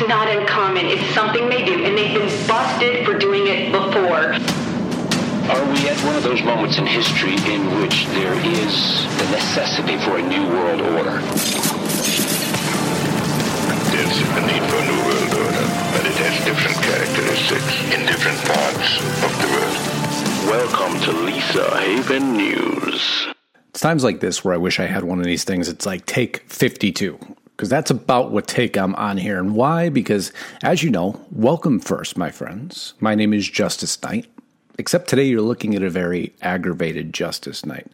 It's not uncommon. It's something they do, and they've been busted for doing it before. Are we at one of those moments in history in which there is the necessity for a new world order? There's a need for a new world order, but it has different characteristics in different parts of the world. Welcome to Lisa Haven News. It's times like this where I wish I had one of these things. It's like take 52, because that's about what take I'm on here. And why? Because, as you know, welcome first, my friends. My name is Justus Knight, except today you're looking at a very aggravated Justus Knight.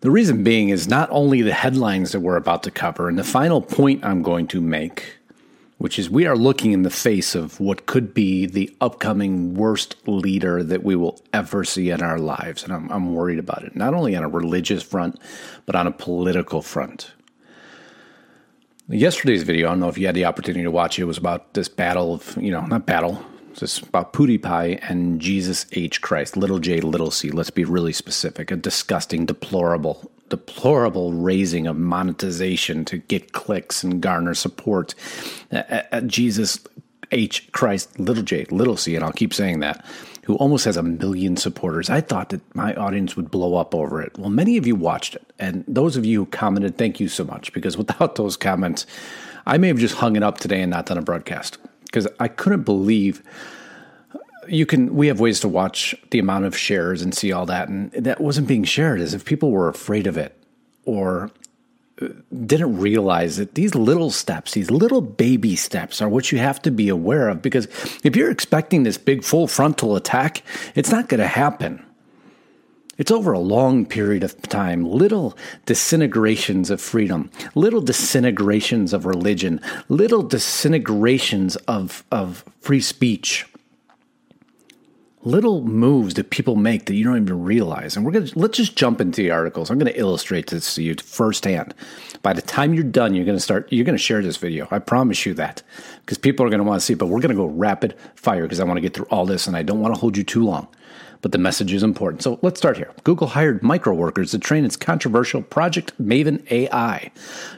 The reason being is not only the headlines that we're about to cover, and the final point I'm going to make, which is we are looking in the face of what could be the upcoming worst leader that we will ever see in our lives. And I'm, I'm worried about it, not only on a religious front, but on a political front. Yesterday's video, I don't know if you had the opportunity to watch it, was about this battle of, you know, not battle, it's about PewDiePie and Jesus H. Christ, little j, little c. Let's be really specific. A disgusting, deplorable, deplorable raising of monetization to get clicks and garner support. Uh, uh, Jesus H. Christ, little j, little c, and I'll keep saying that, who almost has a million supporters. I thought that my audience would blow up over it. Well, many of you watched it, and those of you who commented, thank you so much, because without those comments, I may have just hung it up today and not done a broadcast because I couldn't believe you can we have ways to watch the amount of shares and see all that and that wasn't being shared as if people were afraid of it or didn't realize that these little steps these little baby steps are what you have to be aware of because if you're expecting this big full frontal attack it's not going to happen. It's over a long period of time, little disintegrations of freedom, little disintegrations of religion, little disintegrations of, of free speech little moves that people make that you don't even realize. And we're going to let's just jump into the articles. I'm going to illustrate this to you firsthand. By the time you're done, you're going to start you're going to share this video. I promise you that. Because people are going to want to see, but we're going to go rapid fire because I want to get through all this and I don't want to hold you too long but the message is important. So let's start here. Google hired micro workers to train its controversial Project Maven AI.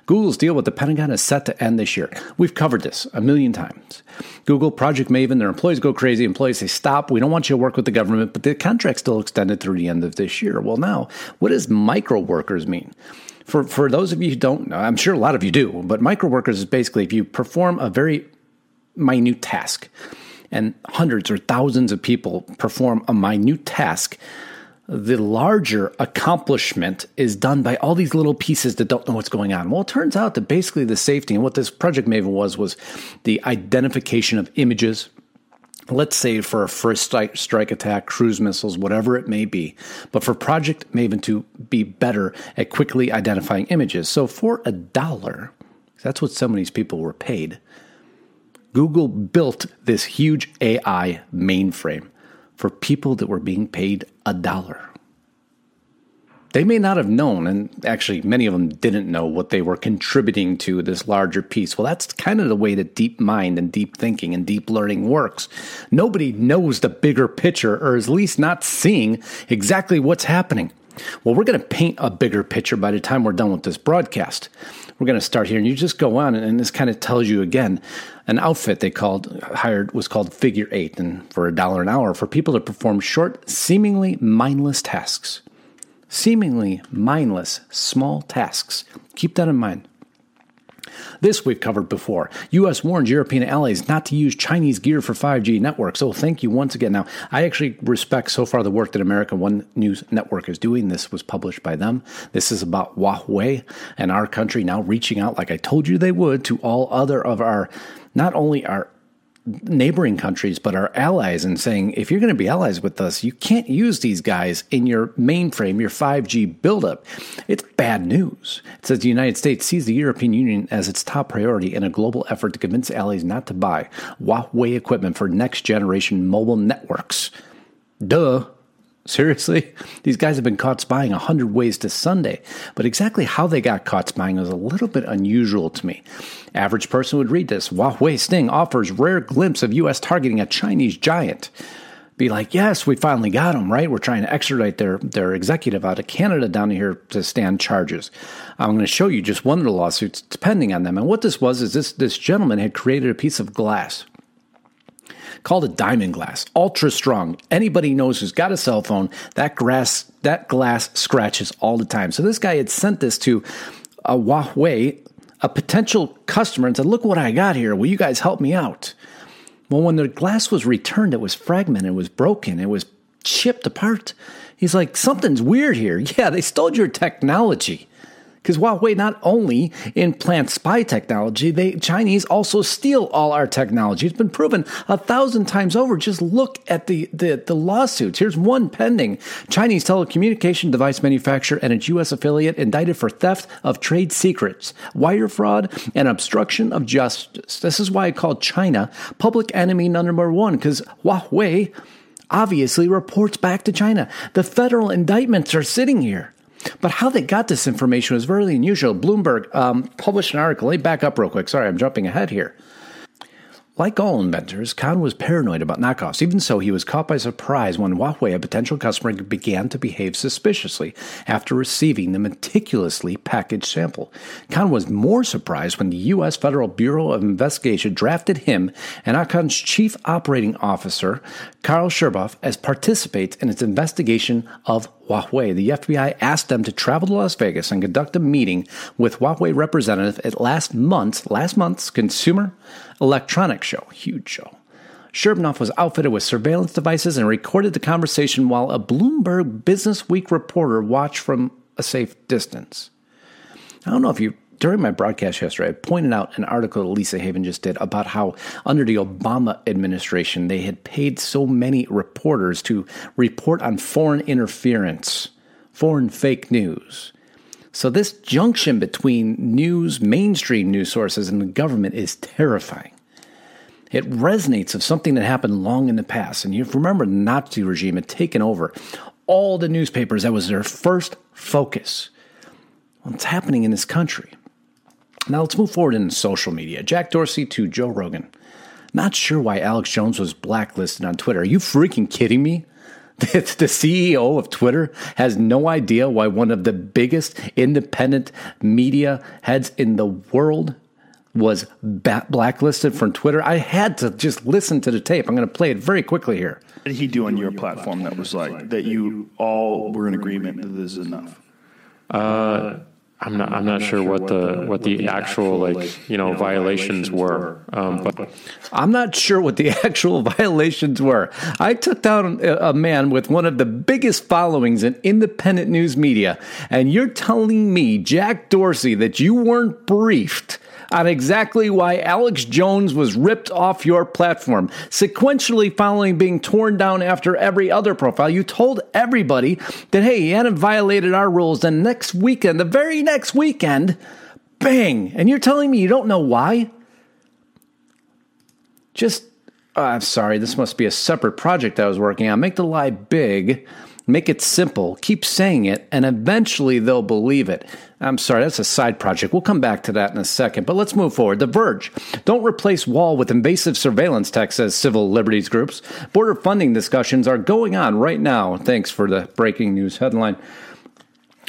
Google's deal with the Pentagon is set to end this year. We've covered this a million times. Google, Project Maven, their employees go crazy. Employees say, stop, we don't want you to work with the government, but the contract's still extended through the end of this year. Well, now, what does micro workers mean? For, for those of you who don't know, I'm sure a lot of you do, but micro workers is basically if you perform a very minute task and hundreds or thousands of people perform a minute task, the larger accomplishment is done by all these little pieces that don't know what's going on. Well, it turns out that basically the safety and what this Project Maven was was the identification of images. Let's say for a first strike, strike attack, cruise missiles, whatever it may be, but for Project Maven to be better at quickly identifying images. So for a dollar, that's what some of these people were paid Google built this huge AI mainframe for people that were being paid a dollar. They may not have known, and actually, many of them didn't know what they were contributing to this larger piece. Well, that's kind of the way that deep mind and deep thinking and deep learning works. Nobody knows the bigger picture, or at least not seeing exactly what's happening. Well, we're going to paint a bigger picture by the time we're done with this broadcast we're going to start here. And you just go on, and this kind of tells you again an outfit they called hired was called Figure Eight, and for a dollar an hour for people to perform short, seemingly mindless tasks. Seemingly mindless, small tasks. Keep that in mind. This we've covered before. U.S. warns European allies not to use Chinese gear for 5G networks. So thank you once again. Now, I actually respect so far the work that America One News Network is doing. This was published by them. This is about Huawei and our country now reaching out, like I told you they would, to all other of our, not only our neighboring countries, but our allies, and saying, if you're going to be allies with us, you can't use these guys in your mainframe, your 5G buildup. It's bad news. It says the United States sees the European Union as its top priority in a global effort to convince allies not to buy Huawei equipment for next generation mobile networks. Duh. Seriously? These guys have been caught spying 100 ways to Sunday, but exactly how they got caught spying was a little bit unusual to me. Average person would read this Huawei Sting offers rare glimpse of U.S. targeting a Chinese giant. be like, yes, we finally got them, right? We're trying to extradite their, their executive out of Canada down here to stand charges. I'm going to show you just one of the lawsuits depending on them. And what this was is this, this gentleman had created a piece of glass called a diamond glass, ultra strong. Anybody knows who's got a cell phone, that glass, that glass scratches all the time. So this guy had sent this to a Huawei, a potential customer, and said, look what I got here. Will you guys help me out? Well, when the glass was returned, it was fragmented, it was broken, it was chipped apart. He's like, something's weird here. Yeah, they stole your technology. Because Huawei not only implants spy technology, the Chinese also steal all our technology. It's been proven a thousand times over. Just look at the, the, the lawsuits. Here's one pending. Chinese telecommunication device manufacturer and its U.S. affiliate indicted for theft of trade secrets, wire fraud, and obstruction of justice. This is why I call China public enemy number one, because Huawei obviously reports back to China. The federal indictments are sitting here. But how they got this information was very unusual. Bloomberg um, published an article. Let me back up real quick. Sorry, I'm jumping ahead here. Like all inventors, Khan was paranoid about knockoffs. Even so, he was caught by surprise when Huawei, a potential customer, began to behave suspiciously after receiving the meticulously packaged sample. Khan was more surprised when the U.S. Federal Bureau of Investigation drafted him and Akhan's chief operating officer, Carl Shurboff, as participants in its investigation of Huawei. The FBI asked them to travel to Las Vegas and conduct a meeting with Huawei representative at last month's last month's Consumer Electronics Show. Huge show. Shurboff was outfitted with surveillance devices and recorded the conversation while a Bloomberg Business Week reporter watched from a safe distance. I don't know if you, during my broadcast yesterday, I pointed out an article Lisa Haven just did about how under the Obama administration they had paid so many reporters to report on foreign interference, foreign fake news. So, this junction between news, mainstream news sources, and the government is terrifying. It resonates of something that happened long in the past. And you remember the Nazi regime had taken over all the newspapers. That was their first focus. What's happening in this country? Now let's move forward in social media. Jack Dorsey to Joe Rogan. Not sure why Alex Jones was blacklisted on Twitter. Are you freaking kidding me? the CEO of Twitter has no idea why one of the biggest independent media heads in the world was blacklisted from Twitter. I had to just listen to the tape. I'm going to play it very quickly here. What did he do on your platform that was like that you all were in agreement that this is enough? Uh, I'm not. I'm not sure what the what the actual like you know violations were. Um, but I'm not sure what the actual violations were. I took down a man with one of the biggest followings in independent news media, and you're telling me, Jack Dorsey, that you weren't briefed on exactly why Alex Jones was ripped off your platform, sequentially following being torn down after every other profile. You told everybody that, hey, he hadn't violated our rules. Then next weekend, the very next weekend, bang. And you're telling me you don't know why? Just, uh, I'm sorry, this must be a separate project I was working on. Make the lie big Make it simple, keep saying it, and eventually they'll believe it. I'm sorry, that's a side project. We'll come back to that in a second, but let's move forward. The Verge. Don't replace wall with invasive surveillance tech, says civil liberties groups. Border funding discussions are going on right now. Thanks for the breaking news headline.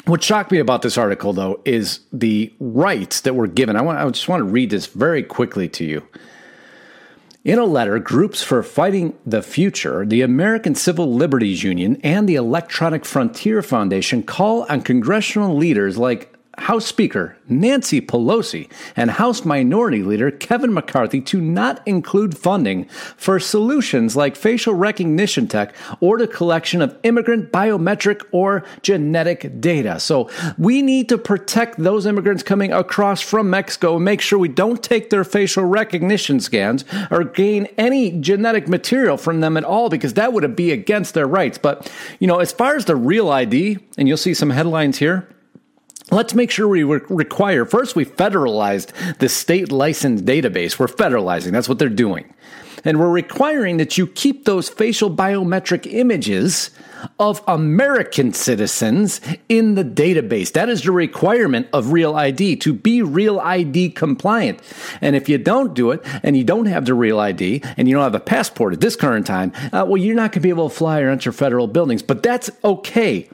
What shocked me about this article, though, is the rights that were given. I, want, I just want to read this very quickly to you. In a letter, Groups for Fighting the Future, the American Civil Liberties Union, and the Electronic Frontier Foundation call on congressional leaders like House Speaker Nancy Pelosi and House Minority Leader Kevin McCarthy to not include funding for solutions like facial recognition tech or the collection of immigrant biometric or genetic data. So we need to protect those immigrants coming across from Mexico and make sure we don't take their facial recognition scans or gain any genetic material from them at all because that would be against their rights. But, you know, as far as the real ID, and you'll see some headlines here Let's make sure we re- require first, we federalized the state licensed database. We're federalizing, that's what they're doing. And we're requiring that you keep those facial biometric images of American citizens in the database. That is the requirement of Real ID to be Real ID compliant. And if you don't do it and you don't have the Real ID and you don't have a passport at this current time, uh, well, you're not going to be able to fly or enter federal buildings. But that's okay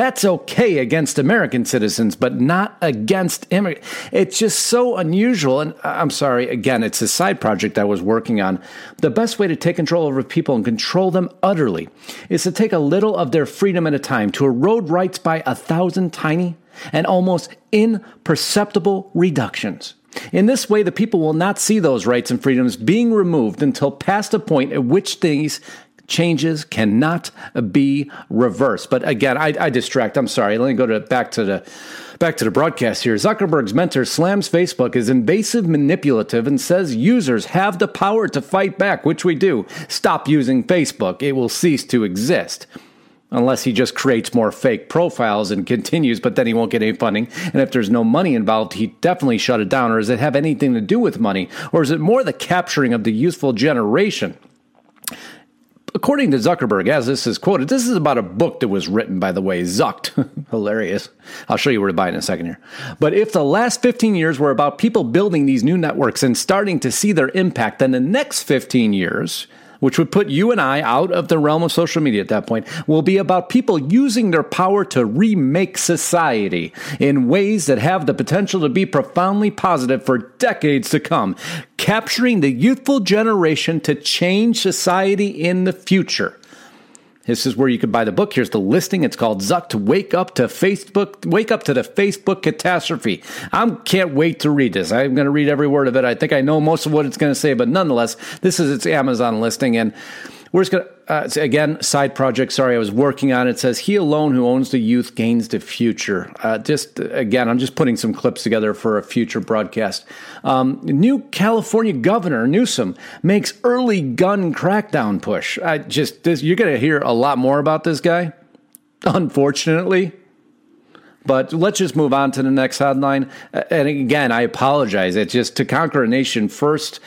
that's okay against American citizens, but not against immigrants. It's just so unusual. And uh, I'm sorry, again, it's a side project I was working on. The best way to take control over people and control them utterly is to take a little of their freedom at a time, to erode rights by a thousand tiny and almost imperceptible reductions. In this way, the people will not see those rights and freedoms being removed until past a point at which things changes cannot be reversed. But again, I, I distract. I'm sorry. Let me go to back to the back to the broadcast here. Zuckerberg's mentor slams Facebook as invasive, manipulative, and says users have the power to fight back, which we do. Stop using Facebook; it will cease to exist. Unless he just creates more fake profiles and continues, but then he won't get any funding. And if there's no money involved, he definitely shut it down. Or does it have anything to do with money? Or is it more the capturing of the youthful generation? According to Zuckerberg, as this is quoted, this is about a book that was written, by the way, Zucked. Hilarious. I'll show you where to buy in a second here. But if the last 15 years were about people building these new networks and starting to see their impact, then the next 15 years which would put you and I out of the realm of social media at that point, will be about people using their power to remake society in ways that have the potential to be profoundly positive for decades to come, capturing the youthful generation to change society in the future. This is where you could buy the book. Here's the listing. It's called Zucked Wake Up to Facebook, Wake Up to the Facebook Catastrophe. I can't wait to read this. I'm going to read every word of it. I think I know most of what it's going to say, but nonetheless, this is its Amazon listing. And we're just going to, uh, again, side project. Sorry, I was working on it. it. Says he alone who owns the youth gains the future. Uh, just again, I'm just putting some clips together for a future broadcast. Um, new California Governor Newsom makes early gun crackdown push. I just this, you're going to hear a lot more about this guy. Unfortunately, but let's just move on to the next headline. And again, I apologize. It's just to conquer a nation first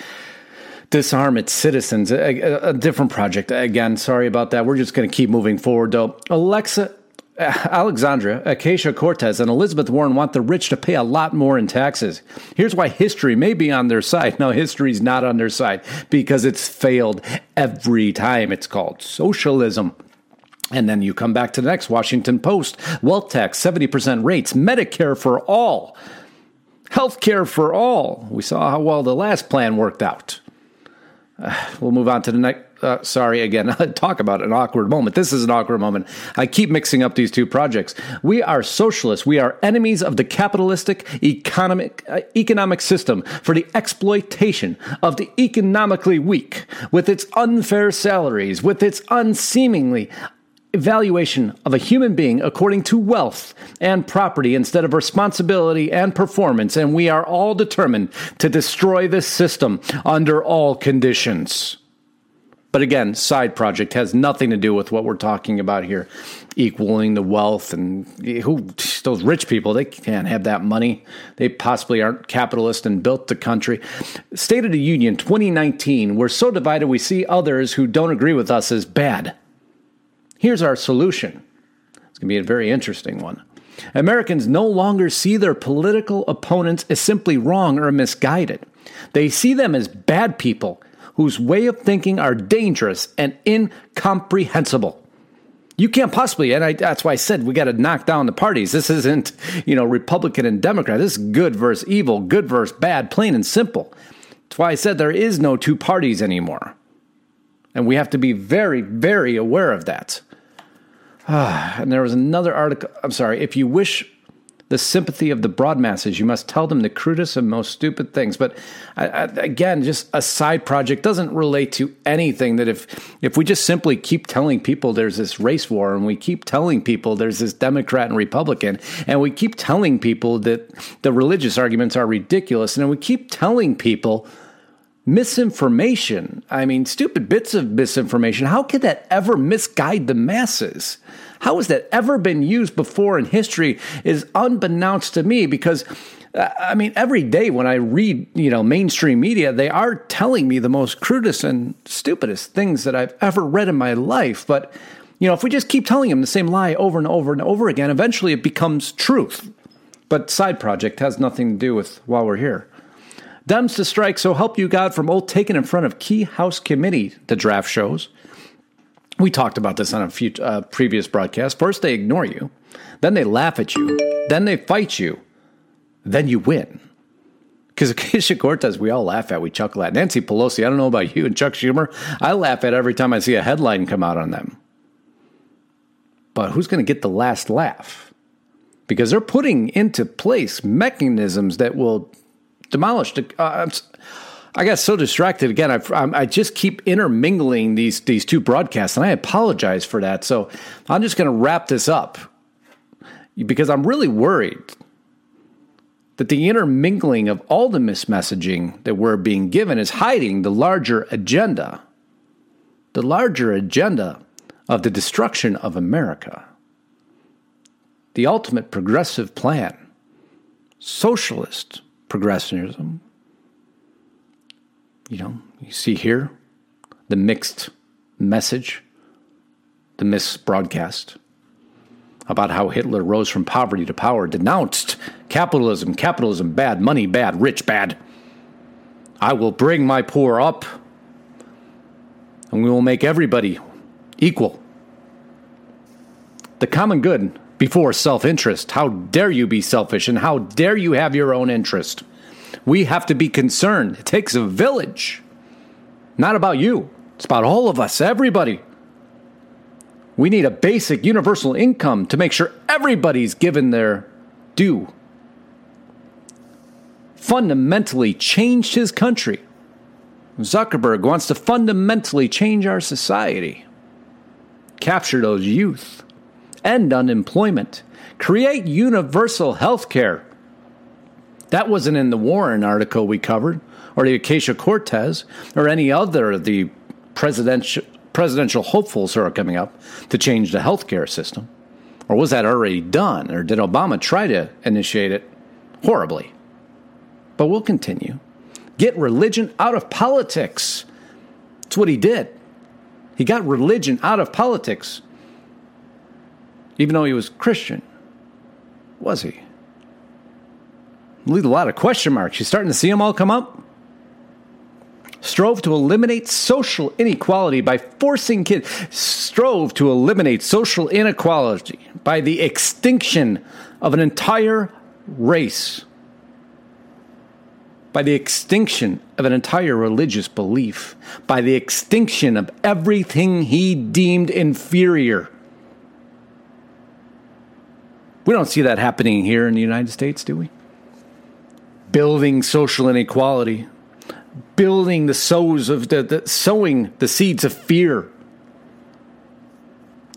disarm its citizens. A, a, different project. Again, sorry about that. We're just going to keep moving forward, though. Alexa. Uh, Alexandria, Ocasio Cortez, and Elizabeth Warren want the rich to pay a lot more in taxes. Here's why history may be on their side. No, history's not on their side because it's failed every time. It's called socialism. And then you come back to the next Washington Post wealth tax, 70% rates, Medicare for all, health care for all. We saw how well the last plan worked out. we'll move on to the next. Uh, sorry again. Talk about an awkward moment. This is an awkward moment. I keep mixing up these two projects. We are socialists. We are enemies of the capitalistic economic uh, economic system for the exploitation of the economically weak, with its unfair salaries, with its unseemingly evaluation of a human being according to wealth and property instead of responsibility and performance, and we are all determined to destroy this system under all conditions. But again, side project has nothing to do with what we're talking about here, equaling the wealth and who those rich people they can't have that money. They possibly aren't capitalist and built the country. State of the Union 2019, we're so divided we see others who don't agree with us as bad. Here's our solution. It's going to be a very interesting one. Americans no longer see their political opponents as simply wrong or misguided. They see them as bad people whose way of thinking are dangerous and incomprehensible. You can't possibly, and I, that's why I said we got to knock down the parties. This isn't, you know, Republican and Democrat. This is good versus evil, good versus bad, plain and simple. That's why I said there is no two parties anymore. And we have to be very, very aware of that. And there was another article. I'm sorry. If you wish the sympathy of the broad masses, you must tell them the crudest and most stupid things. But again, just a side project doesn't relate to anything. That if if we just simply keep telling people there's this race war, and we keep telling people there's this Democrat and Republican, and we keep telling people that the religious arguments are ridiculous, and we keep telling people misinformation. I mean, stupid bits of misinformation. How could that ever misguide the masses? How has that ever been used before in history is unbeknownst to me because uh, I mean, every day when I read, you know, mainstream media, they are telling me the most crudest and stupidest things that I've ever read in my life. But, you know, if we just keep telling them the same lie over and over and over again, eventually it becomes truth. But side project has nothing to do with while we're here. Dems to strike, so help you God from old taken in front of key House committee, the draft shows. We talked about this on a few uh, previous broadcasts. First, they ignore you, then they laugh at you, then they fight you, then you win. Because Ocasio Cortez, we all laugh at, we chuckle at. Nancy Pelosi, I don't know about you and Chuck Schumer, I laugh at every time I see a headline come out on them. But who's going to get the last laugh? Because they're putting into place mechanisms that will demolish the. Uh, I got so distracted again. I, I just keep intermingling these these two broadcasts, and I apologize for that. So I'm just going to wrap this up because I'm really worried that the intermingling of all the mismessaging that we're being given is hiding the larger agenda, the larger agenda of the destruction of America, the ultimate progressive plan, socialist progressivism you know, you see here the mixed message, the misbroadcast about how Hitler rose from poverty to power, denounced capitalism, capitalism bad, money bad, rich bad. I will bring my poor up, and we will make everybody equal. The common good before self interest. How dare you be selfish, and how dare you have your own interest? We have to be concerned. It takes a village. Not about you, it's about all of us, everybody. We need a basic universal income to make sure everybody's given their due. Fundamentally changed his country. Zuckerberg wants to fundamentally change our society, capture those youth, end unemployment, create universal health care that wasn't in the Warren article we covered, or the Ocasio Cortez, or any other of the presidential presidential hopefuls who are coming up to change the health care system. Or was that already done? Or did Obama try to initiate it horribly? But we'll continue. Get religion out of politics. That's what he did. He got religion out of politics, even though he was Christian. Was he? leave a lot of question marks. You starting to see them all come up? Strove to eliminate social inequality by forcing kids. Strove to eliminate social inequality by the extinction of an entire race. By the extinction of an entire religious belief. By the extinction of everything he deemed inferior. We don't see that happening here in the United States, do we? building social inequality, building the sows of the, the sowing the seeds of fear.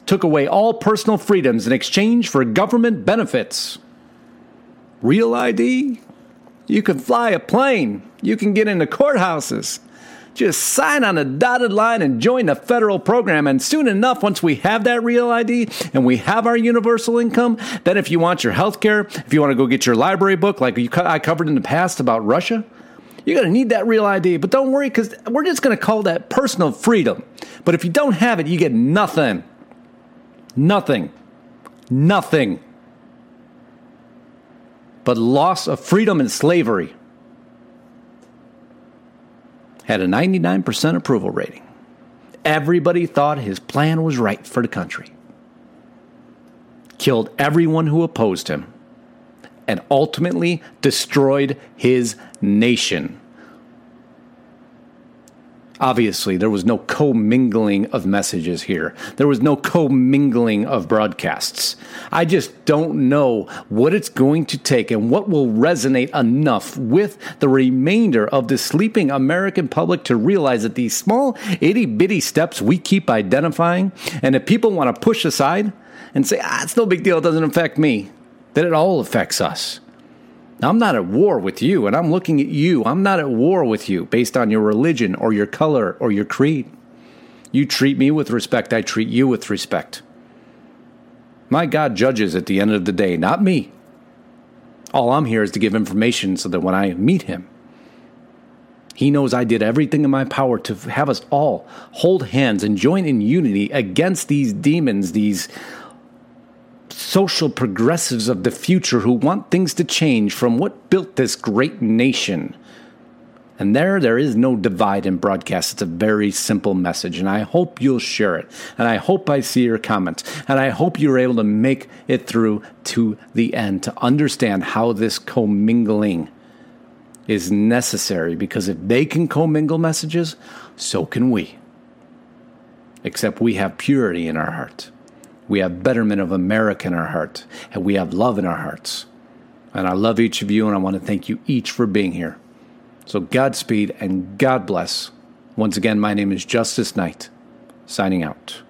Took away all personal freedoms in exchange for government benefits. Real ID? You can fly a plane. You can get into courthouses. Just sign on a dotted line and join the federal program. And soon enough, once we have that real ID and we have our universal income, then if you want your health care, if you want to go get your library book, like I covered in the past about Russia, you're going to need that real ID. But don't worry, because we're just going to call that personal freedom. But if you don't have it, you get nothing. Nothing. Nothing. But loss of freedom and slavery had a 99% approval rating. Everybody thought his plan was right for the country. Killed everyone who opposed him and ultimately destroyed his nation. Obviously, there was no commingling of messages here. There was no commingling of broadcasts. I just don't know what it's going to take and what will resonate enough with the remainder of the sleeping American public to realize that these small, itty bitty steps we keep identifying, and if people want to push aside and say, ah, it's no big deal, it doesn't affect me, that it all affects us. I'm not at war with you, and I'm looking at you. I'm not at war with you based on your religion or your color or your creed. You treat me with respect, I treat you with respect. My God judges at the end of the day, not me. All I'm here is to give information so that when I meet him, he knows I did everything in my power to have us all hold hands and join in unity against these demons, these social progressives of the future who want things to change from what built this great nation. And there, there is no divide in broadcast. It's a very simple message. And I hope you'll share it. And I hope I see your comments. And I hope you're able to make it through to the end to understand how this commingling is necessary. Because if they can commingle messages, so can we. Except we have purity in our heart. We have betterment of America in our heart. And we have love in our hearts. And I love each of you. And I want to thank you each for being here. So, Godspeed and God bless. Once again, my name is Justus Knight, signing out.